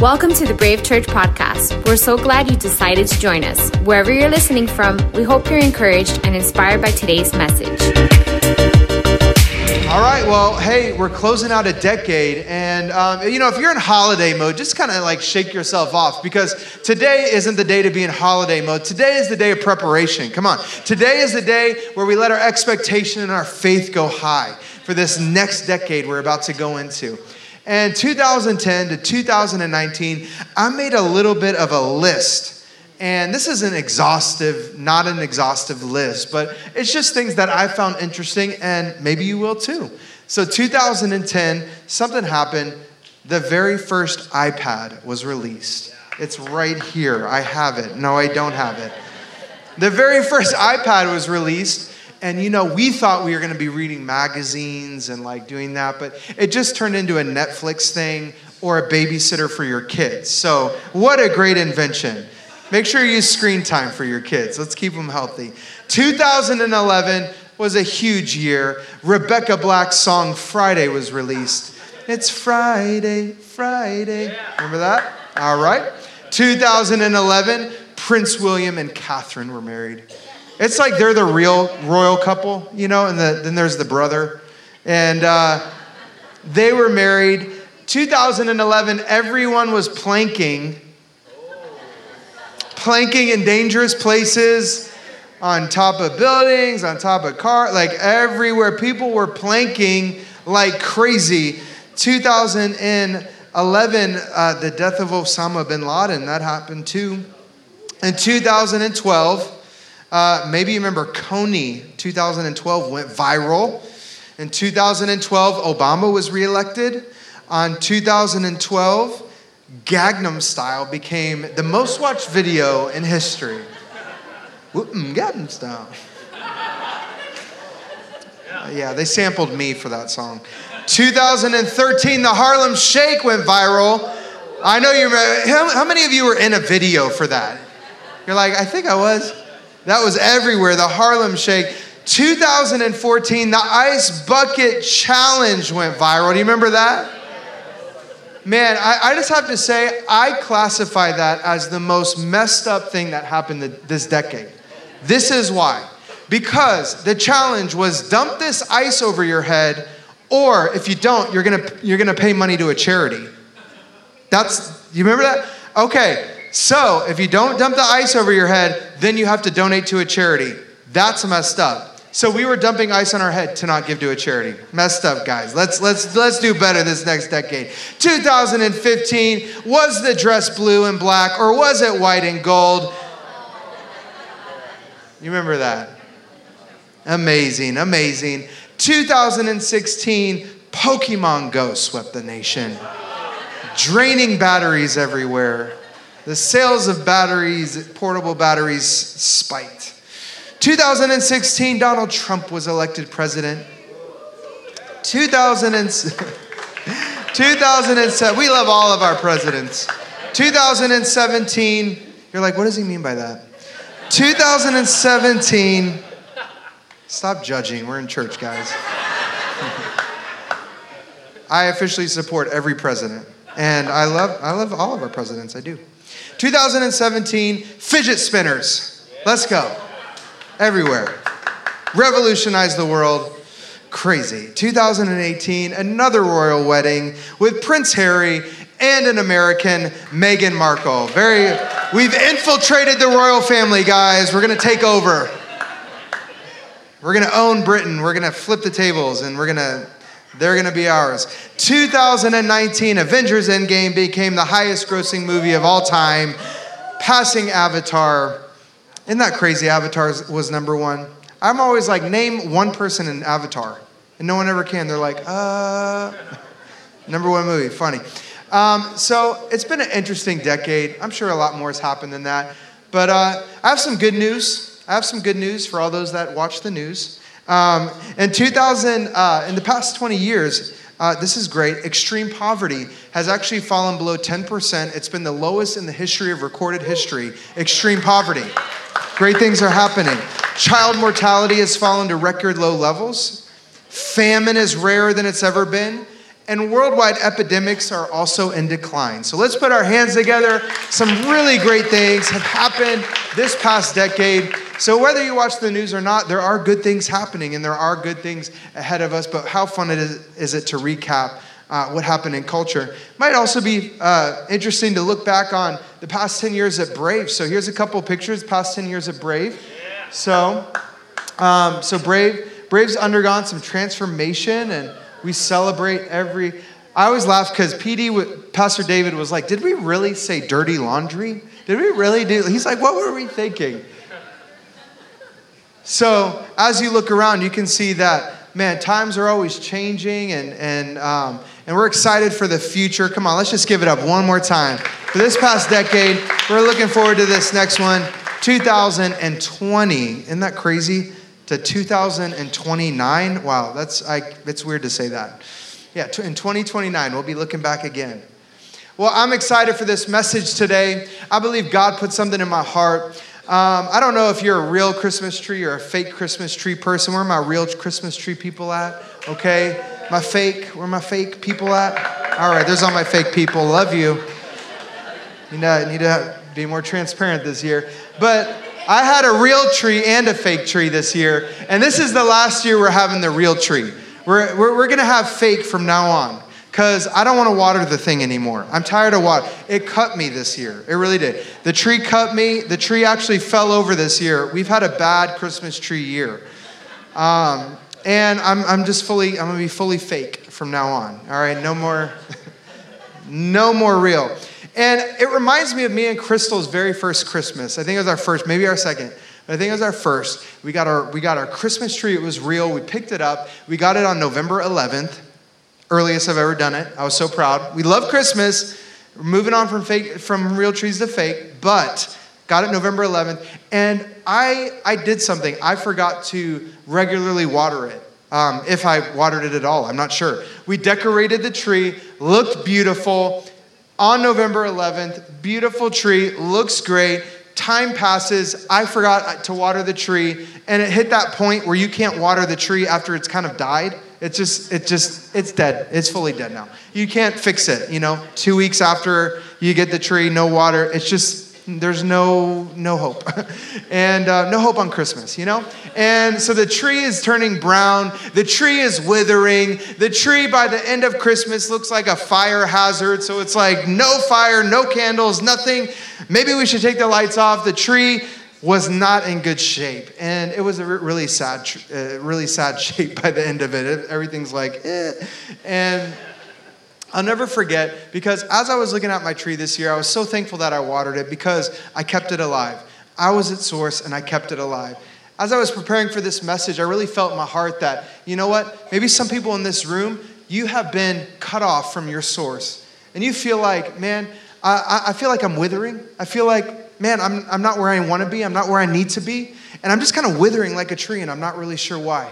Welcome to the Brave Church podcast. We're so glad you decided to join us. Wherever you're listening from, we hope you're encouraged and inspired by today's message. All right, well, hey, we're closing out a decade. And, um, you know, if you're in holiday mode, just kind of like shake yourself off because today isn't the day to be in holiday mode. Today is the day of preparation. Come on. Today is the day where we let our expectation and our faith go high for this next decade we're about to go into. And 2010 to 2019, I made a little bit of a list. And this is an exhaustive, not an exhaustive list, but it's just things that I found interesting, and maybe you will too. So, 2010, something happened. The very first iPad was released. It's right here. I have it. No, I don't have it. The very first iPad was released, and you know, we thought we were going to be reading magazines and like doing that, but it just turned into a Netflix thing or a babysitter for your kids. So, what a great invention. Make sure you use screen time for your kids. Let's keep them healthy. 2011 was a huge year. Rebecca Black's song Friday was released. It's Friday, Friday. Remember that? All right. 2011, Prince William and Catherine were married. It's like they're the real royal couple, you know, and the, then there's the brother. And uh, they were married. 2011, everyone was planking planking in dangerous places, on top of buildings, on top of cars, like everywhere. People were planking like crazy. 2011, uh, the death of Osama bin Laden, that happened too. In 2012, uh, maybe you remember Kony 2012 went viral. In 2012, Obama was reelected. On 2012, Gangnam Style became the most watched video in history. Mm, Gangnam Style. Uh, yeah, they sampled me for that song. 2013, the Harlem Shake went viral. I know you remember. How, how many of you were in a video for that? You're like, I think I was. That was everywhere. The Harlem Shake. 2014, the Ice Bucket Challenge went viral. Do you remember that? Man, I, I, just have to say, I classify that as the most messed up thing that happened this decade. This is why. Because the challenge was dump this ice over your head, or if you don't, you're gonna, you're gonna pay money to a charity. That's, you remember that? Okay, so if you don't dump the ice over your head, then you have to donate to a charity. That's messed up. So we were dumping ice on our head to not give to a charity. Messed up, guys. Let's let's let's do better this next decade. 2015 was the dress blue and black or was it white and gold? You remember that? Amazing, amazing. 2016 Pokemon Go swept the nation. Draining batteries everywhere. The sales of batteries, portable batteries spiked. 2016, Donald Trump was elected president. 2000 2007, we love all of our presidents. 2017, you're like, what does he mean by that? 2017, stop judging. We're in church, guys. I officially support every president. And I love, I love all of our presidents, I do. 2017, fidget spinners. Let's go everywhere. Revolutionize the world. Crazy. 2018, another royal wedding with Prince Harry and an American, Meghan Markle. Very, we've infiltrated the royal family, guys. We're gonna take over. We're gonna own Britain. We're gonna flip the tables and we're gonna, they're gonna be ours. 2019, Avengers Endgame became the highest grossing movie of all time, passing Avatar. Isn't that crazy? Avatar was number one. I'm always like, name one person in Avatar. And no one ever can. They're like, uh, number one movie. Funny. Um, so it's been an interesting decade. I'm sure a lot more has happened than that. But uh, I have some good news. I have some good news for all those that watch the news. Um, in 2000, uh, in the past 20 years, uh, this is great. Extreme poverty has actually fallen below 10%. It's been the lowest in the history of recorded history. Extreme poverty. Great things are happening. Child mortality has fallen to record low levels. Famine is rarer than it's ever been. And worldwide epidemics are also in decline. So let's put our hands together. Some really great things have happened this past decade. So whether you watch the news or not, there are good things happening and there are good things ahead of us. But how fun it is, is it to recap uh, what happened in culture? Might also be uh, interesting to look back on the past 10 years at Brave. So here's a couple pictures, past 10 years at Brave. So, um, so Brave, Brave's undergone some transformation and we celebrate every. I always laugh because PD, Pastor David was like, Did we really say dirty laundry? Did we really do? He's like, What were we thinking? So, as you look around, you can see that, man, times are always changing, and, and, um, and we're excited for the future. Come on, let's just give it up one more time. For this past decade, we're looking forward to this next one, 2020. Isn't that crazy? To 2029. Wow, that's I, it's weird to say that. Yeah, in 2029, we'll be looking back again. Well, I'm excited for this message today. I believe God put something in my heart. Um, I don't know if you're a real Christmas tree or a fake Christmas tree person. Where my real Christmas tree people at? Okay, my fake. Where my fake people at? All right, there's all my fake people. Love you. You know, need to be more transparent this year. But I had a real tree and a fake tree this year, and this is the last year we're having the real tree. We're, we're, we're gonna have fake from now on because I don't wanna water the thing anymore. I'm tired of water. It cut me this year. It really did. The tree cut me. The tree actually fell over this year. We've had a bad Christmas tree year. Um, and I'm, I'm just fully, I'm gonna be fully fake from now on. All right, no more, no more real. And it reminds me of me and Crystal's very first Christmas. I think it was our first, maybe our second. But I think it was our first. We got our, we got our Christmas tree. It was real. We picked it up. We got it on November 11th. Earliest I've ever done it. I was so proud. We love Christmas. We're moving on from fake, from real trees to fake, but got it November 11th. And I, I did something. I forgot to regularly water it. Um, if I watered it at all, I'm not sure. We decorated the tree, looked beautiful on November 11th. Beautiful tree, looks great. Time passes. I forgot to water the tree, and it hit that point where you can't water the tree after it's kind of died. It's just, it just, it's dead. It's fully dead now. You can't fix it. You know, two weeks after you get the tree, no water. It's just there's no no hope. And uh, no hope on christmas you know? And so the tree is turning brown the tree is withering the tree by the end of christmas looks like a fire hazard so it's like no fire no candles nothing. Maybe we should take the lights off. The tree was not in good shape and it was a really sad uh, really sad shape by the end of it. Everything's like eh. and I'll never forget because as I was looking at my tree this year, I was so thankful that I watered it because I kept it alive. I was its source and I kept it alive. As I was preparing for this message, I really felt in my heart that, you know what? Maybe some people in this room, you have been cut off from your source. And you feel like, man, I, I feel like I'm withering. I feel like, man, I'm, I'm not where I want to be. I'm not where I need to be. And I'm just kind of withering like a tree and I'm not really sure why.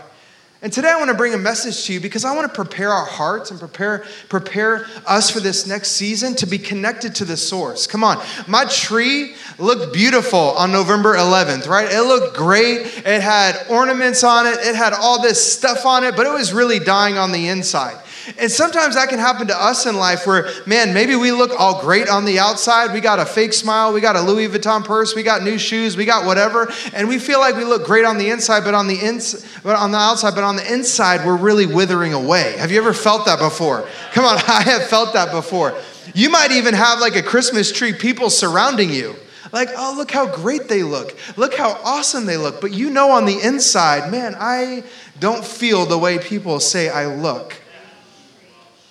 And today I want to bring a message to you because I want to prepare our hearts and prepare, prepare us for this next season to be connected to the source. Come on. My tree looked beautiful on November 11th, right? It looked great. It had ornaments on it, it had all this stuff on it, but it was really dying on the inside. And sometimes that can happen to us in life where, man, maybe we look all great on the outside. We got a fake smile, we got a Louis Vuitton purse, we got new shoes, we got whatever, and we feel like we look great on the inside, but on the ins- but on the outside, but on the inside, we're really withering away. Have you ever felt that before? Come on, I have felt that before. You might even have like a Christmas tree, people surrounding you. Like, oh, look how great they look. Look how awesome they look. But you know on the inside, man, I don't feel the way people say I look.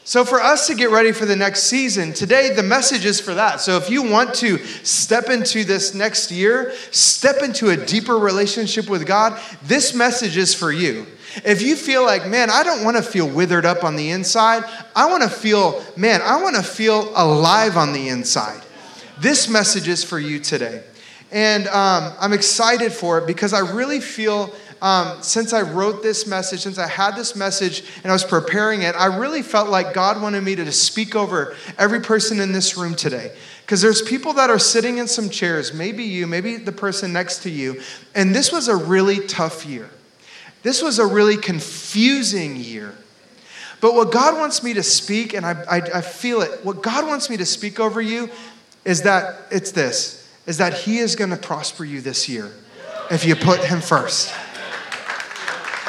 So, for us to get ready for the next season, today the message is for that. So, if you want to step into this next year, step into a deeper relationship with God, this message is for you. If you feel like, man, I don't want to feel withered up on the inside, I want to feel, man, I want to feel alive on the inside. This message is for you today. And um, I'm excited for it because I really feel um, since I wrote this message, since I had this message and I was preparing it, I really felt like God wanted me to speak over every person in this room today. Because there's people that are sitting in some chairs, maybe you, maybe the person next to you, and this was a really tough year. This was a really confusing year. But what God wants me to speak, and I, I, I feel it, what God wants me to speak over you is that it's this, is that He is going to prosper you this year if you put Him first.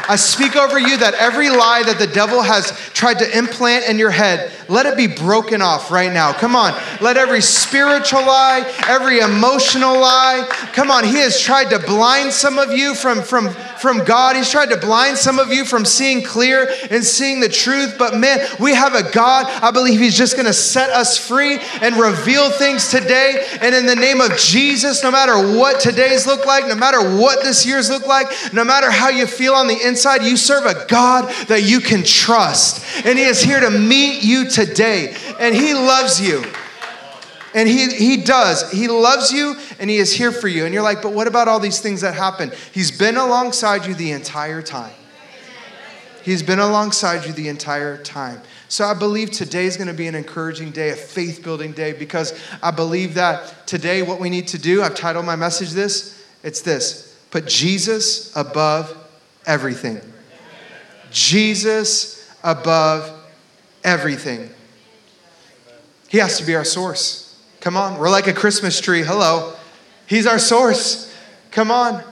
I speak over you that every lie that the devil has tried to implant in your head, let it be broken off right now. Come on. Let every spiritual lie, every emotional lie, come on. He has tried to blind some of you from, from, from God. He's tried to blind some of you from seeing clear and seeing the truth. But man, we have a God. I believe He's just going to set us free and reveal things today. And in the name of Jesus, no matter what today's look like, no matter what this year's look like, no matter how you feel on the inside, you serve a God that you can trust. And He is here to meet you today. And He loves you. And he, he does. He loves you and he is here for you. And you're like, but what about all these things that happen? He's been alongside you the entire time. He's been alongside you the entire time. So I believe today is going to be an encouraging day, a faith building day, because I believe that today what we need to do, I've titled my message this, it's this put Jesus above everything. Jesus above everything. He has to be our source. Come on, we're like a Christmas tree. Hello. He's our source. Come on.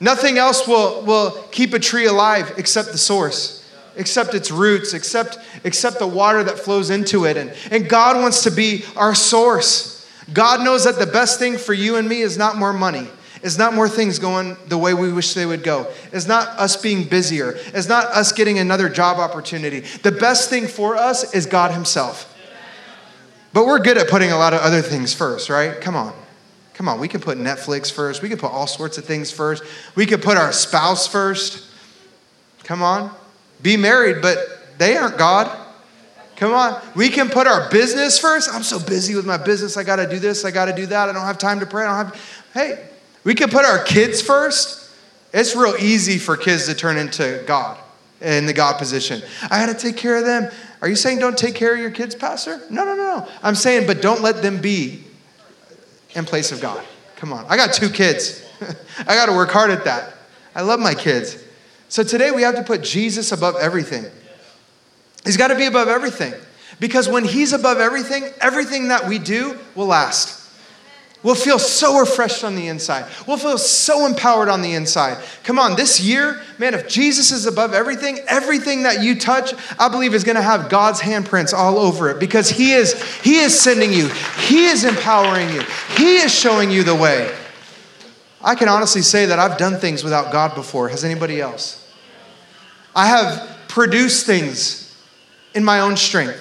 Nothing else will, will keep a tree alive except the source, except its roots, except, except the water that flows into it. And, and God wants to be our source. God knows that the best thing for you and me is not more money. It's not more things going the way we wish they would go. It's not us being busier. It's not us getting another job opportunity. The best thing for us is God Himself. But we're good at putting a lot of other things first, right? Come on. Come on. We can put Netflix first. We can put all sorts of things first. We could put our spouse first. Come on. Be married, but they aren't God. Come on. We can put our business first. I'm so busy with my business. I got to do this. I got to do that. I don't have time to pray. I don't have. Hey, we can put our kids first. It's real easy for kids to turn into God in the God position. I got to take care of them. Are you saying don't take care of your kids, Pastor? No, no, no, no. I'm saying, but don't let them be in place of God. Come on. I got two kids. I got to work hard at that. I love my kids. So today we have to put Jesus above everything. He's got to be above everything. Because when He's above everything, everything that we do will last. We'll feel so refreshed on the inside. We'll feel so empowered on the inside. Come on, this year, man, if Jesus is above everything, everything that you touch, I believe is going to have God's handprints all over it because he is he is sending you. He is empowering you. He is showing you the way. I can honestly say that I've done things without God before. Has anybody else? I have produced things in my own strength.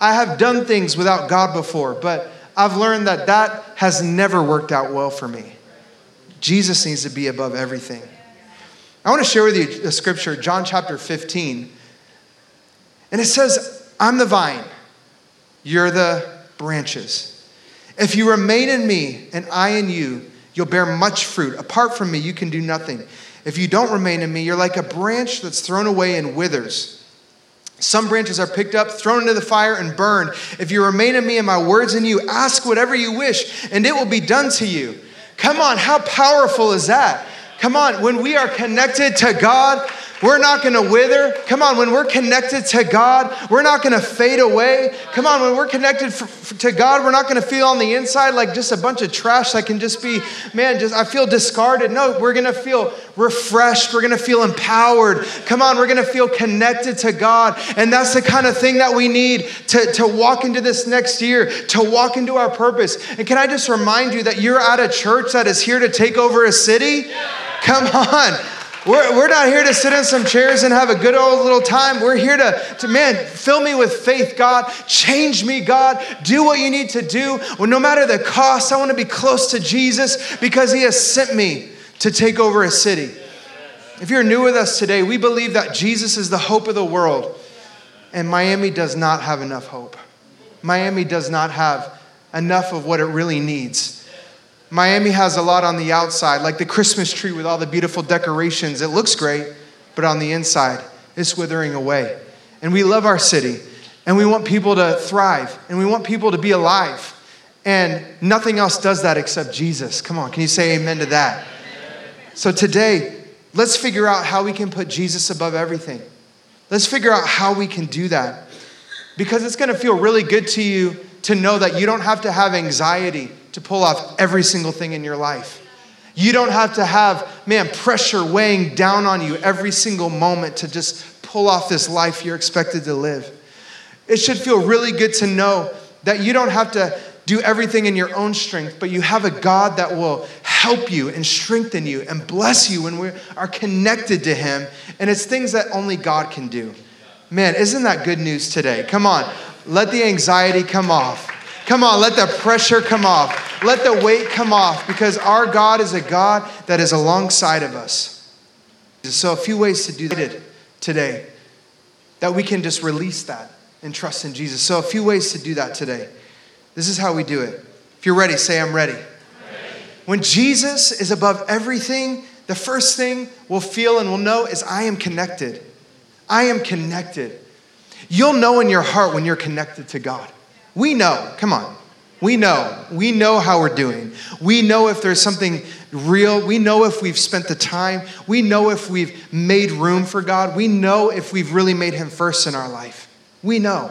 I have done things without God before, but I've learned that that has never worked out well for me. Jesus needs to be above everything. I want to share with you a scripture, John chapter 15. And it says, I'm the vine, you're the branches. If you remain in me and I in you, you'll bear much fruit. Apart from me, you can do nothing. If you don't remain in me, you're like a branch that's thrown away and withers. Some branches are picked up, thrown into the fire, and burned. If you remain in me and my words in you, ask whatever you wish, and it will be done to you. Come on, how powerful is that? Come on, when we are connected to God, we're not to wither. Come on, when we're connected to God, we're not to fade away. Come on, when we're connected to God, we're not to feel on the inside like just a bunch of trash that can just be, man, just I feel discarded. No, we're to feel refreshed. We're to feel empowered. Come on, we're to feel connected to God. And that's the kind of thing that we need to, to walk into this next year, to walk into our purpose. And can I just remind you that you're at a church that is here to take over a city? Come on. We're, we're not here to sit in some chairs and have a good old little time. We're here to, to, man, fill me with faith, God. Change me, God. Do what you need to do. Well, no matter the cost, I want to be close to Jesus because he has sent me to take over a city. If you're new with us today, we believe that Jesus is the hope of the world. And Miami does not have enough hope. Miami does not have enough of what it really needs. Miami has a lot on the outside, like the Christmas tree with all the beautiful decorations. It looks great, but on the inside, it's withering away. And we love our city, and we want people to thrive, and we want people to be alive. And nothing else does that except Jesus. Come on, can you say amen to that? So today, let's figure out how we can put Jesus above everything. Let's figure out how we can do that. Because it's gonna feel really good to you to know that you don't have to have anxiety to pull off every single thing in your life. You don't have to have, man, pressure weighing down on you every single moment to just pull off this life you're expected to live. It should feel really good to know that you don't have to do everything in your own strength, but you have a God that will help you and strengthen you and bless you when we are connected to Him. And it's things that only God can do. Man, isn't that good news today? Come on, let the anxiety come off. Come on, let the pressure come off. Let the weight come off because our God is a God that is alongside of us. So, a few ways to do that today that we can just release that and trust in Jesus. So, a few ways to do that today. This is how we do it. If you're ready, say, I'm ready. ready. When Jesus is above everything, the first thing we'll feel and we'll know is I am connected. I am connected. You'll know in your heart when you're connected to God. We know, come on. We know. We know how we're doing. We know if there's something real. We know if we've spent the time. We know if we've made room for God. We know if we've really made Him first in our life. We know.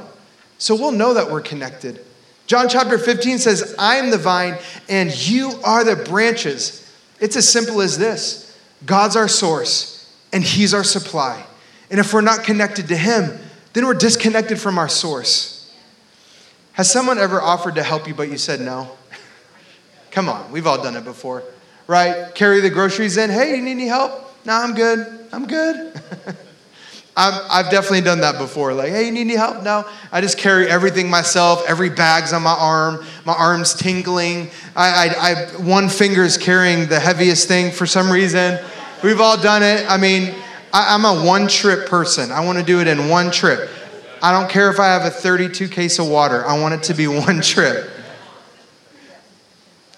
So we'll know that we're connected. John chapter 15 says, I am the vine and you are the branches. It's as simple as this God's our source and He's our supply. And if we're not connected to Him, then we're disconnected from our source. Has someone ever offered to help you, but you said no? Come on, we've all done it before, right? Carry the groceries in. Hey, you need any help? No, I'm good. I'm good. I've, I've definitely done that before. Like, hey, you need any help? No. I just carry everything myself. Every bag's on my arm. My arm's tingling. I, I, I one finger's carrying the heaviest thing for some reason. We've all done it. I mean, I, I'm a one trip person. I want to do it in one trip. I don't care if I have a 32 case of water. I want it to be one trip.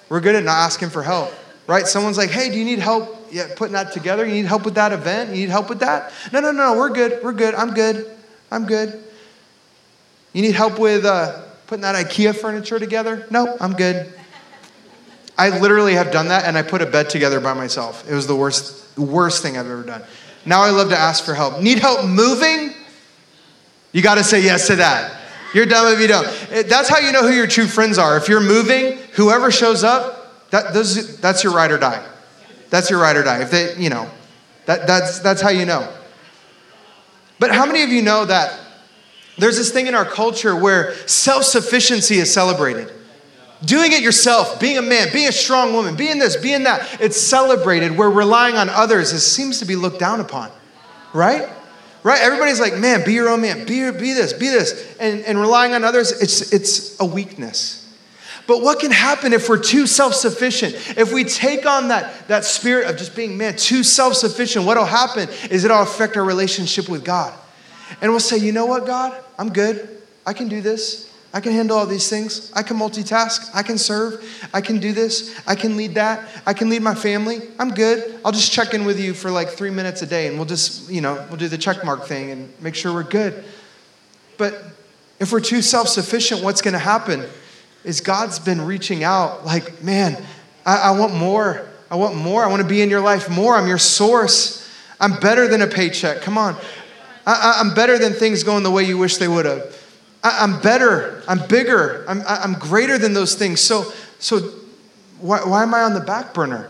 We're good at not asking for help, right? Someone's like, hey, do you need help putting that together? You need help with that event? You need help with that? No, no, no, we're good. We're good. I'm good. I'm good. You need help with uh, putting that IKEA furniture together? No, I'm good. I literally have done that and I put a bed together by myself. It was the worst, worst thing I've ever done. Now I love to ask for help. Need help moving? You got to say yes to that. You're dumb if you don't. Eh, that's how you know who your true friends are. If you're moving, whoever shows up, that, those, that's your ride or die. That's your ride or die. If they, you know, that, that's, that's how you know. But how many of you know that there's this thing in our culture where self sufficiency is celebrated? Doing it yourself, being a man, being a strong woman, being this, being that, it's celebrated where relying on others is, seems to be looked down upon, right? Right? Everybody's like, man, be your own man, be, be this, be this. And, and relying on others, it's, it's a weakness. But what can happen if we're too self sufficient? If we take on that, that spirit of just being, man, too self sufficient, what'll happen is it'll affect our relationship with God. And we'll say, you know what, God? I'm good. I can do this. I can handle all these things. I can multitask. I can serve. I can do this. I can lead that. I can lead my family. I'm good. I'll just check in with you for like three minutes a day and we'll just, you know, we'll do the check mark thing and make sure we're good. But if we're too self sufficient, what's going to happen is God's been reaching out like, man, I, I want more. I want more. I want to be in your life more. I'm your source. I'm better than a paycheck. Come on. I, I'm better than things going the way you wish they would have. I, am better, I'm bigger, I'm, I'm greater than those things. So, so why, why am I on the back burner?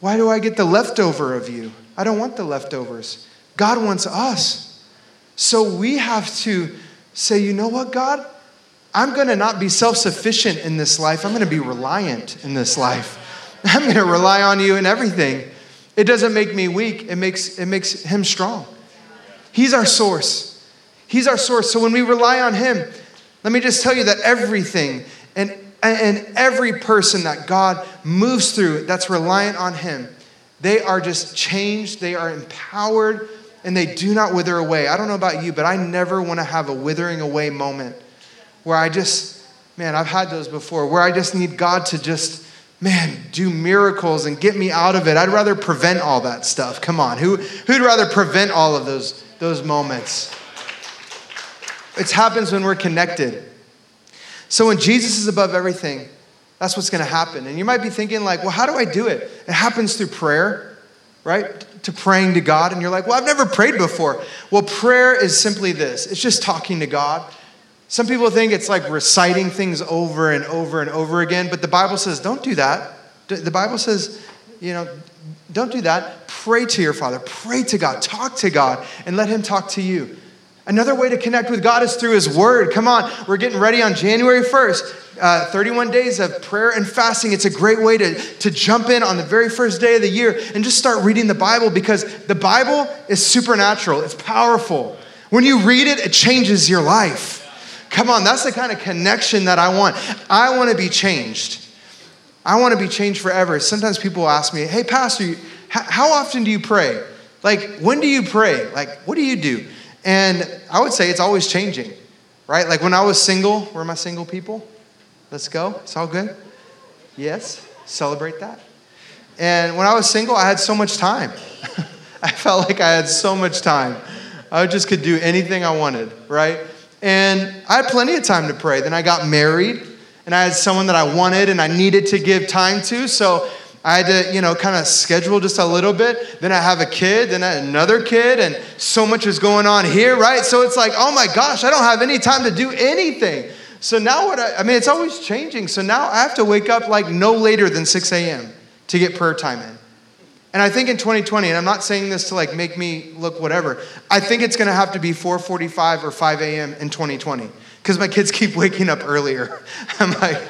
Why do I get the leftover of you? I don't want the leftovers. God wants us. So we have to say, you know what, God? I'm going to not be self sufficient in this life. I'm going to be reliant in this life. I'm going to rely on you in everything. It doesn't make me weak, it makes, it makes him strong. He's our source. He's our source. So when we rely on Him, let me just tell you that everything and, and every person that God moves through that's reliant on Him, they are just changed, they are empowered, and they do not wither away. I don't know about you, but I never want to have a withering away moment where I just, man, I've had those before, where I just need God to just, man, do miracles and get me out of it. I'd rather prevent all that stuff. Come on. Who, who'd rather prevent all of those, those moments? It happens when we're connected. So when Jesus is above everything, that's what's going to happen. And you might be thinking like, well, how do I do it? It happens through prayer, right? to praying to God and you're like, well, I've never prayed before. Well, prayer is simply this it's just talking to God. Some people think it's like reciting things over and over and over again, but the Bible says don't do that. The Bible says, you know, don't do that. Pray to your Father, pray to God, talk to God, and let Him talk to you. Another way to connect with God is through His Word. Come on, we're getting ready on January 1st. Uh, 31 days of prayer and fasting. It's a great way to, to jump in on the very first day of the year and just start reading the Bible because the Bible is supernatural, it's powerful. When you read it, it changes your life. Come on, that's the kind of connection that I want. I want to be changed. I want to be changed forever. Sometimes people ask me, hey, Pastor, how often do you pray? Like, when do you pray? Like, what do you do? And I would say it's always changing, right? Like when I was single, where are my single people? Let's go. It's all good. Yes, celebrate that. And when I was single, I had so much time. I felt like I had so much time. I just could do anything I wanted, right? And I had plenty of time to pray. Then I got married, and I had someone that I wanted and I needed to give time to. So I had to, you know, kind of schedule just a little bit. Then I have a kid, then another kid, and so much is going on here, right? So it's like, oh my gosh, I don't have any time to do anything. So now what I, I mean, it's always changing. So now I have to wake up like no later than 6 a.m. to get prayer time in. And I think in 2020, and I'm not saying this to like make me look whatever, I think it's gonna have to be 4:45 or 5 a.m. in 2020 because my kids keep waking up earlier. I'm like,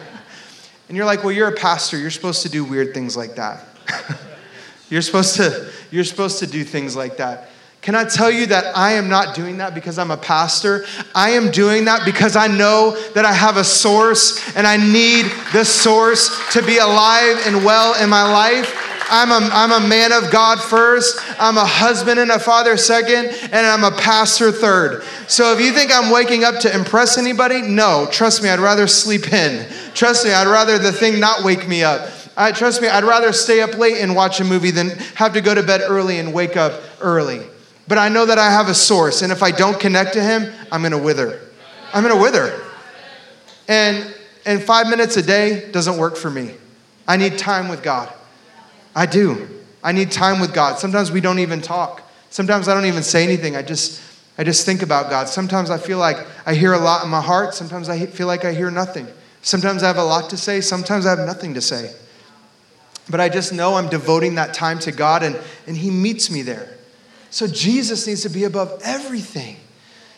and you're like, well, you're a pastor. You're supposed to do weird things like that. you're supposed to, you're supposed to do things like that. Can I tell you that I am not doing that because I'm a pastor? I am doing that because I know that I have a source and I need the source to be alive and well in my life. I'm a, I'm a man of God first, I'm a husband and a father second, and I'm a pastor third. So if you think I'm waking up to impress anybody, no, trust me, I'd rather sleep in. Trust me, I'd rather the thing not wake me up. I, trust me, I'd rather stay up late and watch a movie than have to go to bed early and wake up early. But I know that I have a source, and if I don't connect to Him, I'm gonna wither. I'm gonna wither. And, and five minutes a day doesn't work for me. I need time with God. I do. I need time with God. Sometimes we don't even talk. Sometimes I don't even say anything. I just I just think about God. Sometimes I feel like I hear a lot in my heart. Sometimes I feel like I hear nothing. Sometimes I have a lot to say. Sometimes I have nothing to say. But I just know I'm devoting that time to God and, and He meets me there. So Jesus needs to be above everything.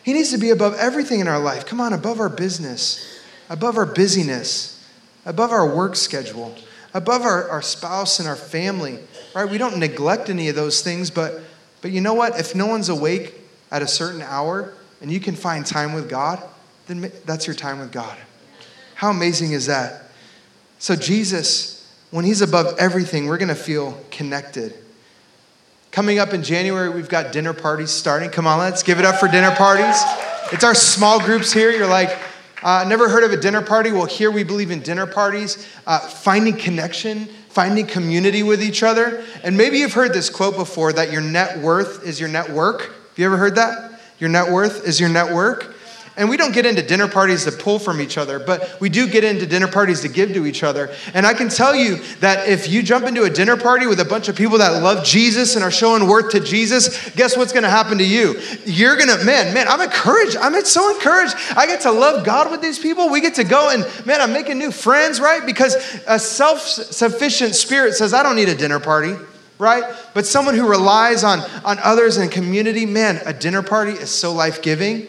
He needs to be above everything in our life. Come on, above our business, above our busyness, above our work schedule, above our, our spouse and our family. Right? We don't neglect any of those things, but but you know what? If no one's awake at a certain hour and you can find time with God, then that's your time with God. How amazing is that? So Jesus, when he's above everything, we're going to feel connected. Coming up in January, we've got dinner parties starting. Come on, let's give it up for dinner parties. It's our small groups here. You're like, uh, never heard of a dinner party? Well, here we believe in dinner parties, uh, finding connection, finding community with each other. And maybe you've heard this quote before that your net worth is your network. Have you ever heard that? Your net worth is your network. And we don't get into dinner parties to pull from each other, but we do get into dinner parties to give to each other. And I can tell you that if you jump into a dinner party with a bunch of people that love Jesus and are showing worth to Jesus, guess what's gonna happen to you? You're gonna, man, man, I'm encouraged. I'm so encouraged. I get to love God with these people. We get to go and, man, I'm making new friends, right? Because a self sufficient spirit says, I don't need a dinner party right? But someone who relies on, on others and community, man, a dinner party is so life giving.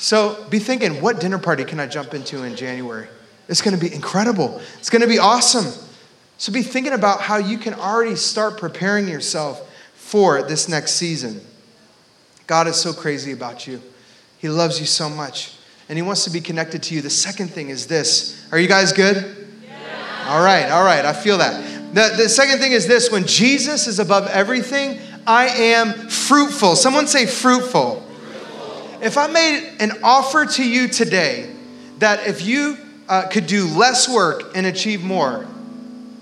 So be thinking, what dinner party can I jump into in January? It's going to be incredible. It's going to be awesome. So be thinking about how you can already start preparing yourself for this next season. God is so crazy about you. He loves you so much, and He wants to be connected to you. The second thing is this. Are you guys good? Yeah. All right, all right. I feel that. The, the second thing is this when Jesus is above everything, I am fruitful. Someone say fruitful. If I made an offer to you today that if you uh, could do less work and achieve more,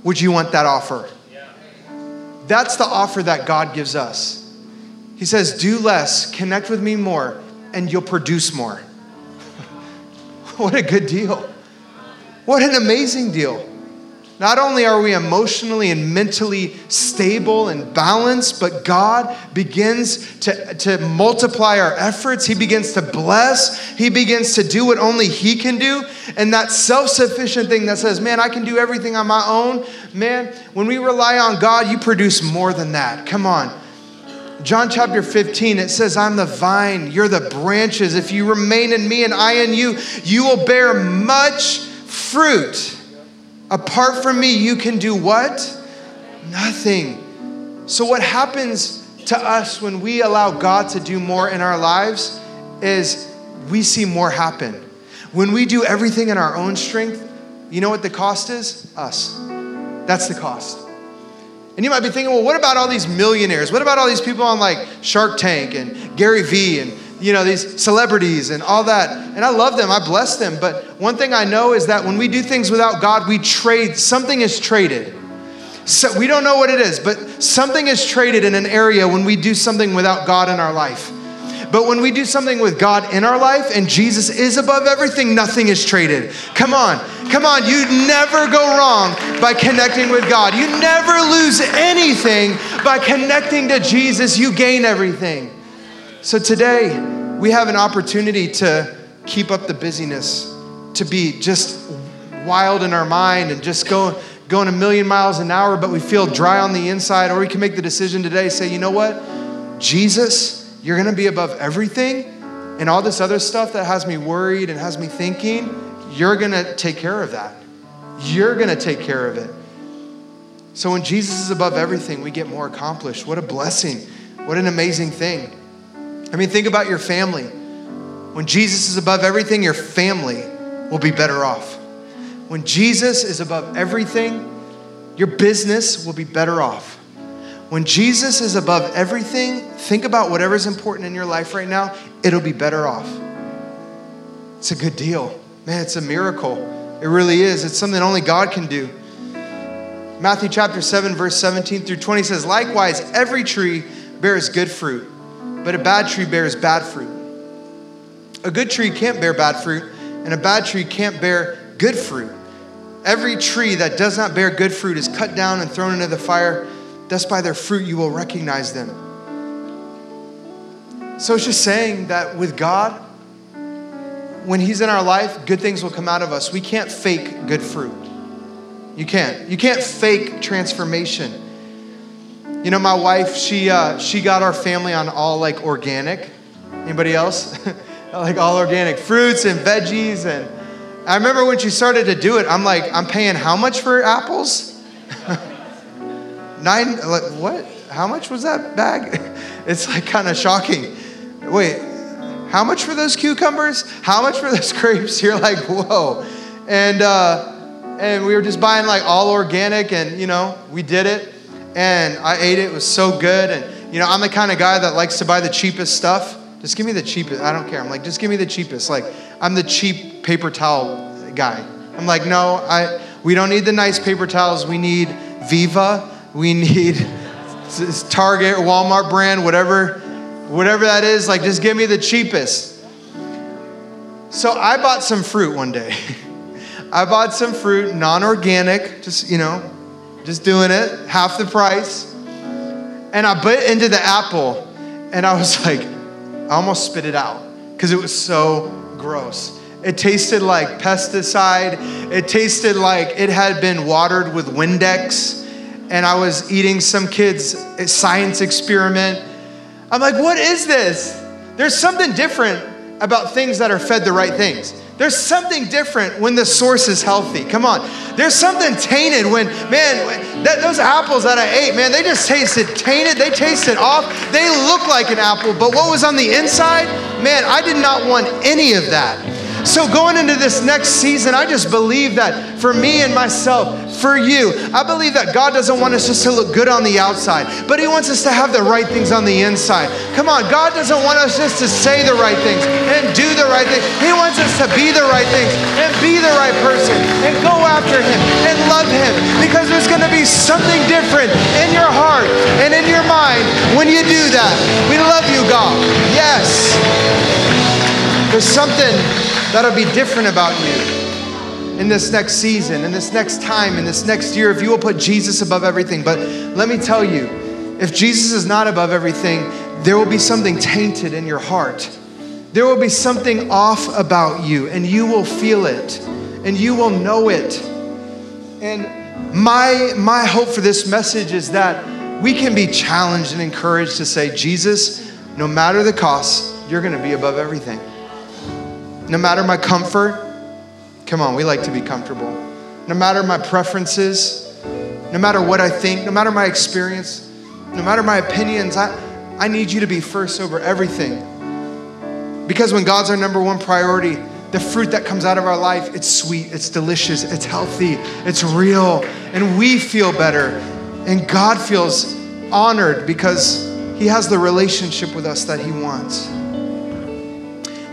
would you want that offer? That's the offer that God gives us. He says, Do less, connect with me more, and you'll produce more. what a good deal. What an amazing deal. Not only are we emotionally and mentally stable and balanced, but God begins to, to multiply our efforts. He begins to bless. He begins to do what only He can do. And that self sufficient thing that says, man, I can do everything on my own, man, when we rely on God, you produce more than that. Come on. John chapter 15, it says, I'm the vine, you're the branches. If you remain in me and I in you, you will bear much fruit. Apart from me, you can do what? Nothing. So, what happens to us when we allow God to do more in our lives is we see more happen. When we do everything in our own strength, you know what the cost is? Us. That's the cost. And you might be thinking, well, what about all these millionaires? What about all these people on like Shark Tank and Gary Vee and you know, these celebrities and all that. And I love them, I bless them. But one thing I know is that when we do things without God, we trade, something is traded. So we don't know what it is, but something is traded in an area when we do something without God in our life. But when we do something with God in our life and Jesus is above everything, nothing is traded. Come on, come on. You never go wrong by connecting with God. You never lose anything by connecting to Jesus. You gain everything. So today, we have an opportunity to keep up the busyness, to be just wild in our mind and just go, going a million miles an hour, but we feel dry on the inside. Or we can make the decision today say, you know what? Jesus, you're going to be above everything. And all this other stuff that has me worried and has me thinking, you're going to take care of that. You're going to take care of it. So when Jesus is above everything, we get more accomplished. What a blessing. What an amazing thing. I mean, think about your family. When Jesus is above everything, your family will be better off. When Jesus is above everything, your business will be better off. When Jesus is above everything, think about whatever's important in your life right now, it'll be better off. It's a good deal. Man, it's a miracle. It really is. It's something only God can do. Matthew chapter 7, verse 17 through 20 says, Likewise, every tree bears good fruit but a bad tree bears bad fruit. A good tree can't bear bad fruit, and a bad tree can't bear good fruit. Every tree that does not bear good fruit is cut down and thrown into the fire. Thus, by their fruit, you will recognize them. So, it's just saying that with God, when He's in our life, good things will come out of us. We can't fake good fruit. You can't. You can't fake transformation. You know, my wife, she, uh, she got our family on all like organic. Anybody else? like all organic fruits and veggies. And I remember when she started to do it, I'm like, I'm paying how much for apples? Nine, like, what? How much was that bag? It's like kind of shocking. Wait, how much for those cucumbers? How much for those grapes? You're like, whoa. And, uh, and we were just buying like all organic and, you know, we did it and I ate it. It was so good. And, you know, I'm the kind of guy that likes to buy the cheapest stuff. Just give me the cheapest. I don't care. I'm like, just give me the cheapest. Like, I'm the cheap paper towel guy. I'm like, no, I, we don't need the nice paper towels. We need Viva. We need Target Walmart brand, whatever, whatever that is. Like, just give me the cheapest. So I bought some fruit one day. I bought some fruit, non organic, just, you know, just doing it, half the price. And I bit into the apple and I was like, I almost spit it out because it was so gross. It tasted like pesticide. It tasted like it had been watered with Windex. And I was eating some kid's science experiment. I'm like, what is this? There's something different about things that are fed the right things. There's something different when the source is healthy. Come on. There's something tainted when, man, that, those apples that I ate, man, they just tasted tainted. They tasted off. They look like an apple, but what was on the inside, man, I did not want any of that. So, going into this next season, I just believe that for me and myself, for you, I believe that God doesn't want us just to look good on the outside, but He wants us to have the right things on the inside. Come on, God doesn't want us just to say the right things and do the right things. He wants us to be the right things and be the right person and go after Him and love Him because there's going to be something different in your heart and in your mind when you do that. We love you, God. Yes. There's something that'll be different about you in this next season, in this next time, in this next year, if you will put Jesus above everything. But let me tell you, if Jesus is not above everything, there will be something tainted in your heart. There will be something off about you, and you will feel it, and you will know it. And my, my hope for this message is that we can be challenged and encouraged to say, Jesus, no matter the cost, you're to be above everything. No matter my comfort, come on, we like to be comfortable. No matter my preferences, no matter what I think, no matter my experience, no matter my opinions, I, I need you to be first over everything. Because when God's our number one priority, the fruit that comes out of our life, it's sweet, it's delicious, it's healthy, it's real, and we feel better. And God feels honored because He has the relationship with us that He wants.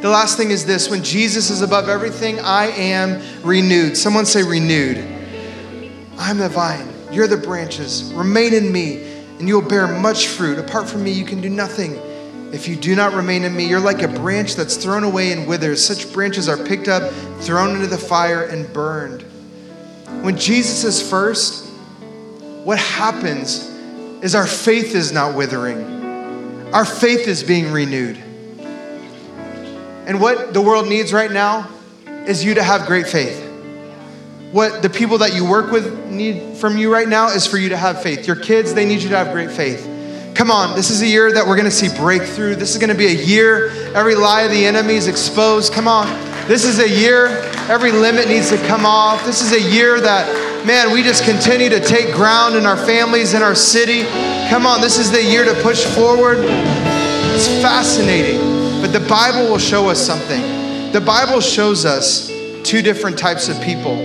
The last thing is this when Jesus is above everything, I am renewed. Someone say, renewed. I'm the vine, you're the branches. Remain in me, and you will bear much fruit. Apart from me, you can do nothing. If you do not remain in me, you're like a branch that's thrown away and withers. Such branches are picked up, thrown into the fire, and burned. When Jesus is first, what happens is our faith is not withering, our faith is being renewed. And what the world needs right now is you to have great faith. What the people that you work with need from you right now is for you to have faith. Your kids, they need you to have great faith. Come on, this is a year that we're gonna see breakthrough. This is gonna be a year every lie of the enemy is exposed. Come on. This is a year every limit needs to come off. This is a year that, man, we just continue to take ground in our families, in our city. Come on, this is the year to push forward. It's fascinating. But the Bible will show us something. The Bible shows us two different types of people.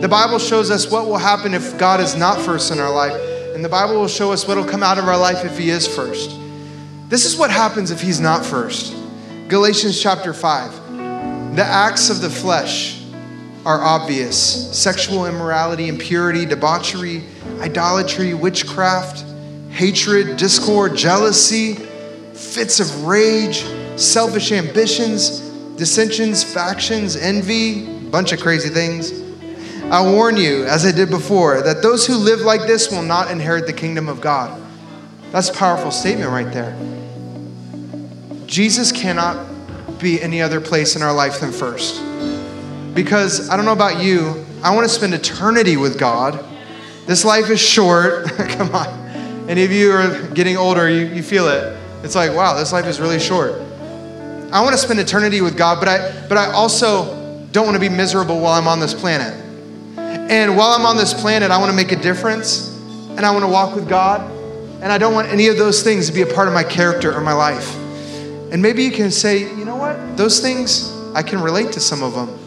The Bible shows us what will happen if God is not first in our life. And the Bible will show us what will come out of our life if He is first. This is what happens if He's not first. Galatians chapter 5. The acts of the flesh are obvious sexual immorality, impurity, debauchery, idolatry, witchcraft, hatred, discord, jealousy, fits of rage, selfish ambitions, dissensions, factions, envy, bunch of crazy things. I warn you, as I did before, that those who live like this will not inherit the kingdom of God. That's a powerful statement right there. Jesus cannot be any other place in our life than first. Because I don't know about you, I want to spend eternity with God. This life is short. Come on. Any of you are getting older, you, you feel it. It's like, wow, this life is really short. I want to spend eternity with God, but I, but I also don't want to be miserable while I'm on this planet. And while I'm on this planet, I want to make a difference and I want to walk with God. And I don't want any of those things to be a part of my character or my life. And maybe you can say, you know what? Those things, I can relate to some of them.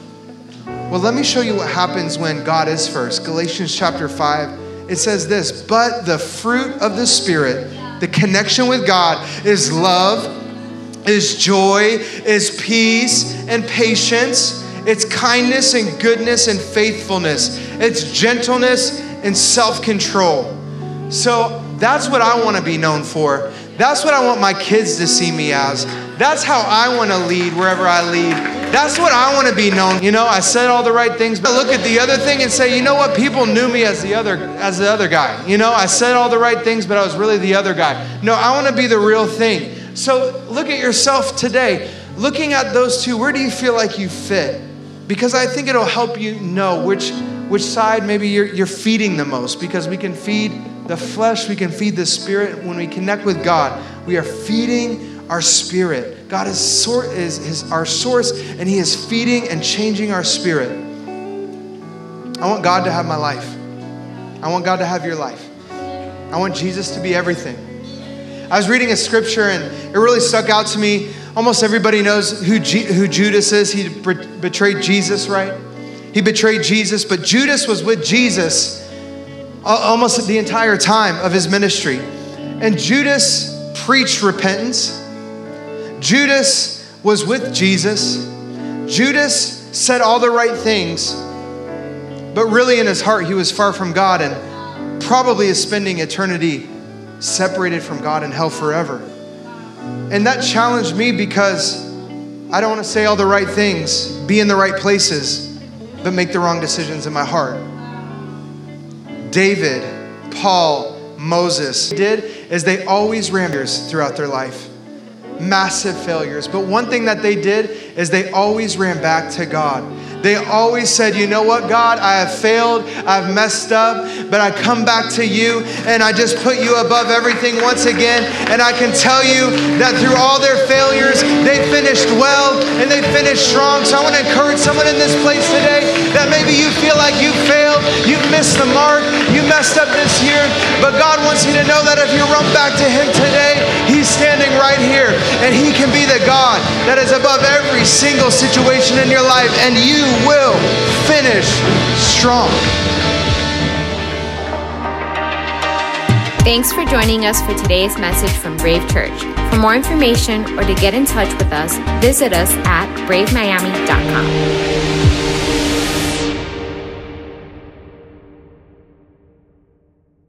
Well, let me show you what happens when God is first. Galatians chapter 5, it says this But the fruit of the Spirit, the connection with God, is love, is joy, is peace, and patience it's kindness and goodness and faithfulness. It's gentleness and self control. So that's what I want to be known for. That's what I want my kids to see me as. That's how I want to lead wherever I lead. That's what I want to be known. You know, I said all the right things, but look at the other thing and say, you know what? People knew me as the other as the other guy. You know, I said all the right things, but I was really the other guy. No, I want to be the real thing. So look at yourself today. Looking at those two, where do you feel like you fit? because I think it'll help you know which, which side maybe you're, you're feeding the most because we can feed the flesh, we can feed the spirit. When we connect with God, we are feeding our spirit. God is, sor- is, is our source and He is feeding and changing our spirit. I want God to have my life. I want God to have your life. I want Jesus to be everything. I was reading a scripture and it really stuck out to me Almost everybody knows who, G- who Judas is. He betrayed Jesus, right? He betrayed Jesus, but Judas was with Jesus almost the entire time of his ministry. And Judas preached repentance. Judas was with Jesus. Judas said all the right things, but really in his heart, he was far from God and probably is spending eternity separated from God in hell forever. And that challenged me because I don't want to say all the right things, be in the right places, but make the wrong decisions in my heart. David, Paul, Moses did is they always ran throughout their life. Massive failures. But one thing that they did is they always ran back to God. They always said, You know what, God, I have failed, I've messed up, but I come back to you and I just put you above everything once again. And I can tell you that through all their failures, they finished well and they finished strong. So I want to encourage someone in this place today that maybe you feel like you failed, you've missed the mark, you messed up this year, but God wants you to know that if you run back to Him today, He's standing right here and He can be the God that is above every single situation in your life. And you will finish strong. Thanks for joining us for today's message from Brave Church. For more information or to get in touch with us, visit us at bravemiami.com.